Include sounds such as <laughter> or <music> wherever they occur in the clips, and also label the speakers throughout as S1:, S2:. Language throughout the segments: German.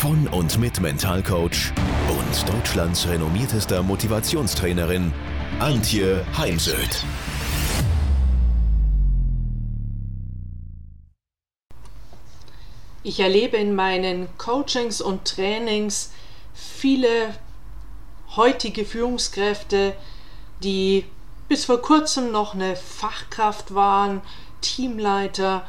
S1: von und mit Mentalcoach und Deutschlands renommiertester Motivationstrainerin Antje Heimsöth.
S2: Ich erlebe in meinen Coachings und Trainings viele heutige Führungskräfte, die bis vor kurzem noch eine Fachkraft waren, Teamleiter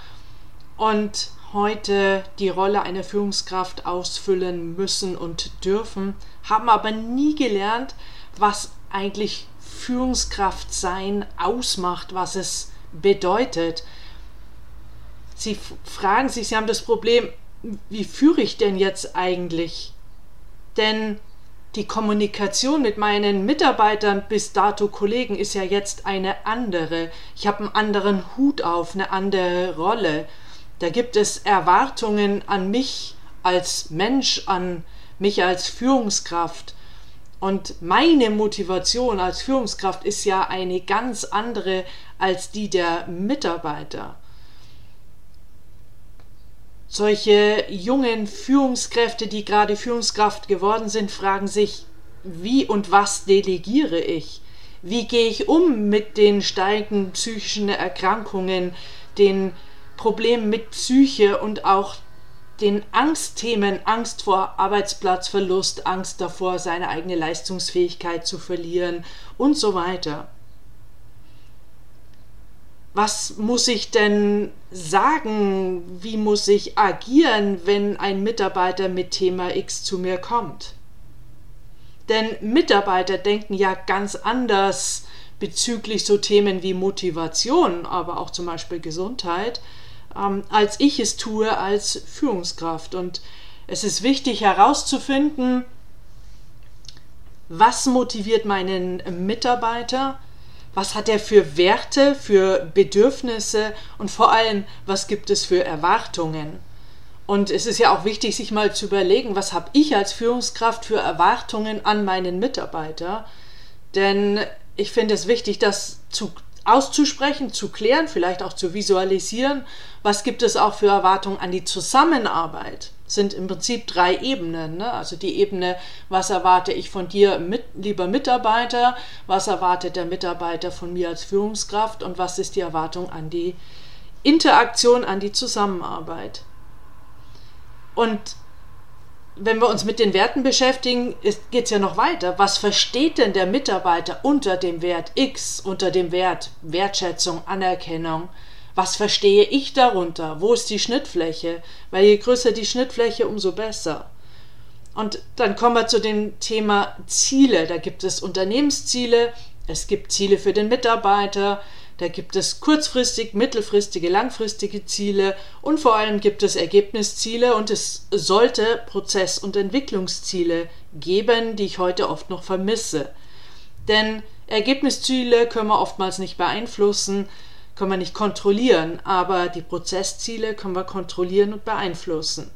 S2: und heute die Rolle einer Führungskraft ausfüllen müssen und dürfen, haben aber nie gelernt, was eigentlich Führungskraft sein ausmacht, was es bedeutet. Sie fragen sich, Sie haben das Problem, wie führe ich denn jetzt eigentlich? Denn die Kommunikation mit meinen Mitarbeitern bis dato Kollegen ist ja jetzt eine andere. Ich habe einen anderen Hut auf, eine andere Rolle. Da gibt es Erwartungen an mich als Mensch, an mich als Führungskraft. Und meine Motivation als Führungskraft ist ja eine ganz andere als die der Mitarbeiter. Solche jungen Führungskräfte, die gerade Führungskraft geworden sind, fragen sich, wie und was delegiere ich? Wie gehe ich um mit den steigenden psychischen Erkrankungen, den Problemen mit Psyche und auch den Angstthemen, Angst vor Arbeitsplatzverlust, Angst davor, seine eigene Leistungsfähigkeit zu verlieren und so weiter. Was muss ich denn sagen? Wie muss ich agieren, wenn ein Mitarbeiter mit Thema X zu mir kommt? Denn Mitarbeiter denken ja ganz anders bezüglich so Themen wie Motivation, aber auch zum Beispiel Gesundheit ähm, als ich es tue als Führungskraft. Und es ist wichtig herauszufinden, was motiviert meinen Mitarbeiter, was hat er für Werte, für Bedürfnisse und vor allem, was gibt es für Erwartungen. Und es ist ja auch wichtig, sich mal zu überlegen, was habe ich als Führungskraft für Erwartungen an meinen Mitarbeiter. Denn ich finde es wichtig, das zu auszusprechen, zu klären, vielleicht auch zu visualisieren. Was gibt es auch für Erwartungen an die Zusammenarbeit? Sind im Prinzip drei Ebenen. Ne? Also die Ebene, was erwarte ich von dir, mit, lieber Mitarbeiter, was erwartet der Mitarbeiter von mir als Führungskraft und was ist die Erwartung an die Interaktion, an die Zusammenarbeit. Und wenn wir uns mit den Werten beschäftigen, geht es ja noch weiter. Was versteht denn der Mitarbeiter unter dem Wert X, unter dem Wert Wertschätzung, Anerkennung? Was verstehe ich darunter? Wo ist die Schnittfläche? Weil je größer die Schnittfläche, umso besser. Und dann kommen wir zu dem Thema Ziele. Da gibt es Unternehmensziele, es gibt Ziele für den Mitarbeiter, da gibt es kurzfristig, mittelfristige, langfristige Ziele und vor allem gibt es Ergebnisziele und es sollte Prozess- und Entwicklungsziele geben, die ich heute oft noch vermisse. Denn Ergebnisziele können wir oftmals nicht beeinflussen, können wir nicht kontrollieren, aber die Prozessziele können wir kontrollieren und beeinflussen.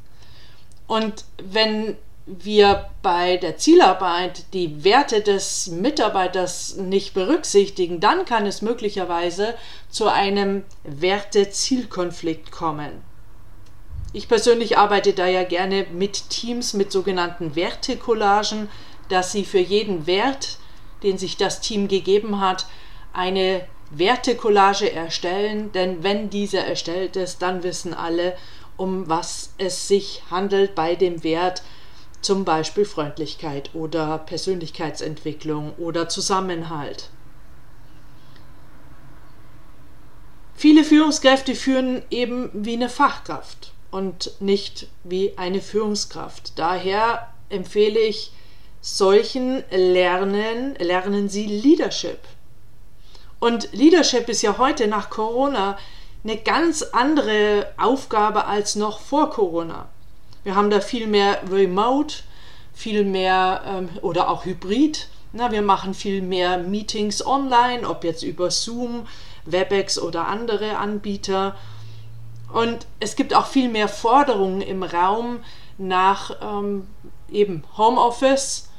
S2: Und wenn wir bei der Zielarbeit die Werte des Mitarbeiters nicht berücksichtigen, dann kann es möglicherweise zu einem Werte-Zielkonflikt kommen. Ich persönlich arbeite da ja gerne mit Teams mit sogenannten Wertecollagen, dass sie für jeden Wert, den sich das Team gegeben hat, eine Wertecollage erstellen, denn wenn diese erstellt ist, dann wissen alle, um was es sich handelt bei dem Wert, zum Beispiel Freundlichkeit oder Persönlichkeitsentwicklung oder Zusammenhalt. Viele Führungskräfte führen eben wie eine Fachkraft und nicht wie eine Führungskraft. Daher empfehle ich solchen Lernen, lernen Sie Leadership. Und Leadership ist ja heute nach Corona eine ganz andere Aufgabe als noch vor Corona. Wir haben da viel mehr Remote, viel mehr ähm, oder auch Hybrid. Na, wir machen viel mehr Meetings online, ob jetzt über Zoom, Webex oder andere Anbieter. Und es gibt auch viel mehr Forderungen im Raum nach ähm, eben Homeoffice.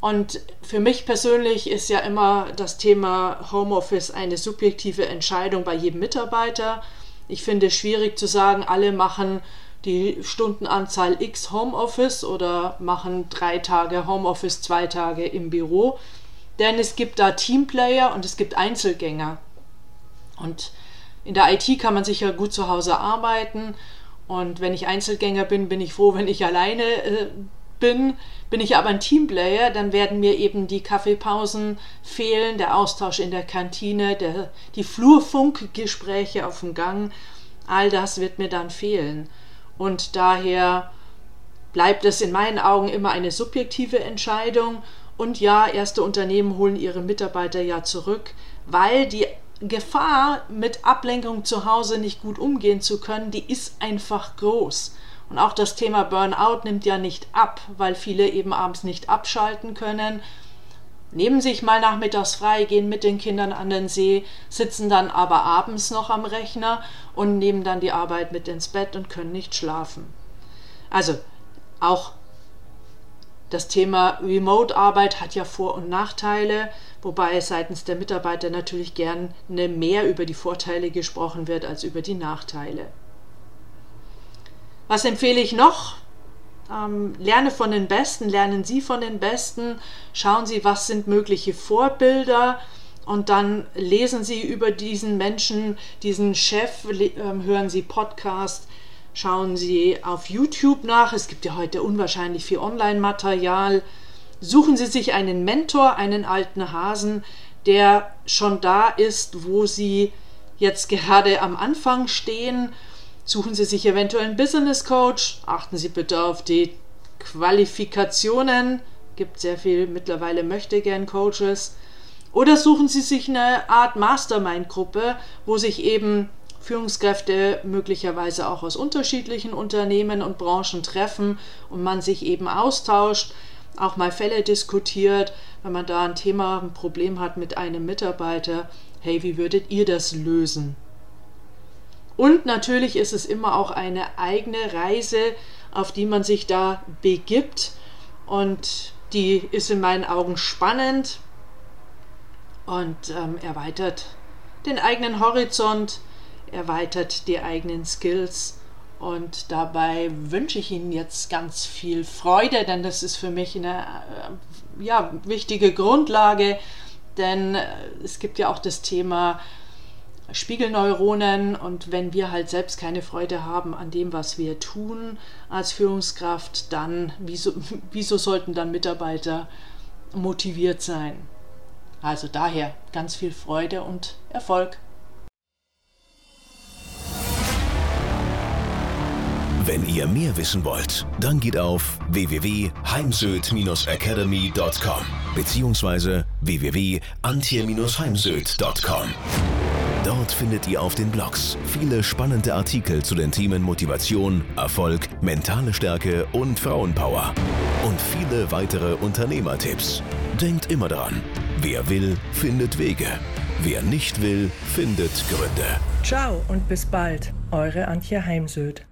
S2: Und für mich persönlich ist ja immer das Thema Homeoffice eine subjektive Entscheidung bei jedem Mitarbeiter. Ich finde es schwierig zu sagen, alle machen die Stundenanzahl X Homeoffice oder machen drei Tage Homeoffice, zwei Tage im Büro. Denn es gibt da Teamplayer und es gibt Einzelgänger. Und in der IT kann man sicher gut zu Hause arbeiten. Und wenn ich Einzelgänger bin, bin ich froh, <laughs> wenn ich alleine äh, bin. Bin ich aber ein Teamplayer, dann werden mir eben die Kaffeepausen fehlen, der Austausch in der Kantine, der, die Flurfunkgespräche auf dem Gang. All das wird mir dann fehlen. Und daher bleibt es in meinen Augen immer eine subjektive Entscheidung. Und ja, erste Unternehmen holen ihre Mitarbeiter ja zurück, weil die Gefahr, mit Ablenkung zu Hause nicht gut umgehen zu können, die ist einfach groß. Und auch das Thema Burnout nimmt ja nicht ab, weil viele eben abends nicht abschalten können, nehmen sich mal nachmittags frei, gehen mit den Kindern an den See, sitzen dann aber abends noch am Rechner und nehmen dann die Arbeit mit ins Bett und können nicht schlafen. Also auch das Thema Remote-Arbeit hat ja Vor- und Nachteile, wobei seitens der Mitarbeiter natürlich gerne mehr über die Vorteile gesprochen wird als über die Nachteile. Was empfehle ich noch? Ähm, lerne von den Besten, lernen Sie von den Besten, schauen Sie, was sind mögliche Vorbilder und dann lesen Sie über diesen Menschen, diesen Chef, äh, hören Sie Podcast, schauen Sie auf YouTube nach. Es gibt ja heute unwahrscheinlich viel Online-Material. Suchen Sie sich einen Mentor, einen alten Hasen, der schon da ist, wo Sie jetzt gerade am Anfang stehen Suchen Sie sich eventuell einen Business Coach. Achten Sie bitte auf die Qualifikationen. Gibt sehr viel mittlerweile möchte gern Coaches. Oder suchen Sie sich eine Art Mastermind-Gruppe, wo sich eben Führungskräfte möglicherweise auch aus unterschiedlichen Unternehmen und Branchen treffen und man sich eben austauscht, auch mal Fälle diskutiert, wenn man da ein Thema, ein Problem hat mit einem Mitarbeiter. Hey, wie würdet ihr das lösen? Und natürlich ist es immer auch eine eigene Reise, auf die man sich da begibt. Und die ist in meinen Augen spannend und ähm, erweitert den eigenen Horizont, erweitert die eigenen Skills. Und dabei wünsche ich Ihnen jetzt ganz viel Freude, denn das ist für mich eine äh, ja, wichtige Grundlage. Denn äh, es gibt ja auch das Thema Spiegelneuronen und wenn wir halt selbst keine Freude haben an dem, was wir tun als Führungskraft, dann wieso, <laughs> wieso sollten dann Mitarbeiter motiviert sein? Also daher ganz viel Freude und Erfolg.
S1: Wenn ihr mehr wissen wollt, dann geht auf www.heimsöd-academy.com bzw. www.antje-heimsöd.com. Dort findet ihr auf den Blogs viele spannende Artikel zu den Themen Motivation, Erfolg, mentale Stärke und Frauenpower. Und viele weitere Unternehmertipps. Denkt immer daran, wer will, findet Wege. Wer nicht will, findet Gründe.
S3: Ciao und bis bald, eure Antje Heimsöd.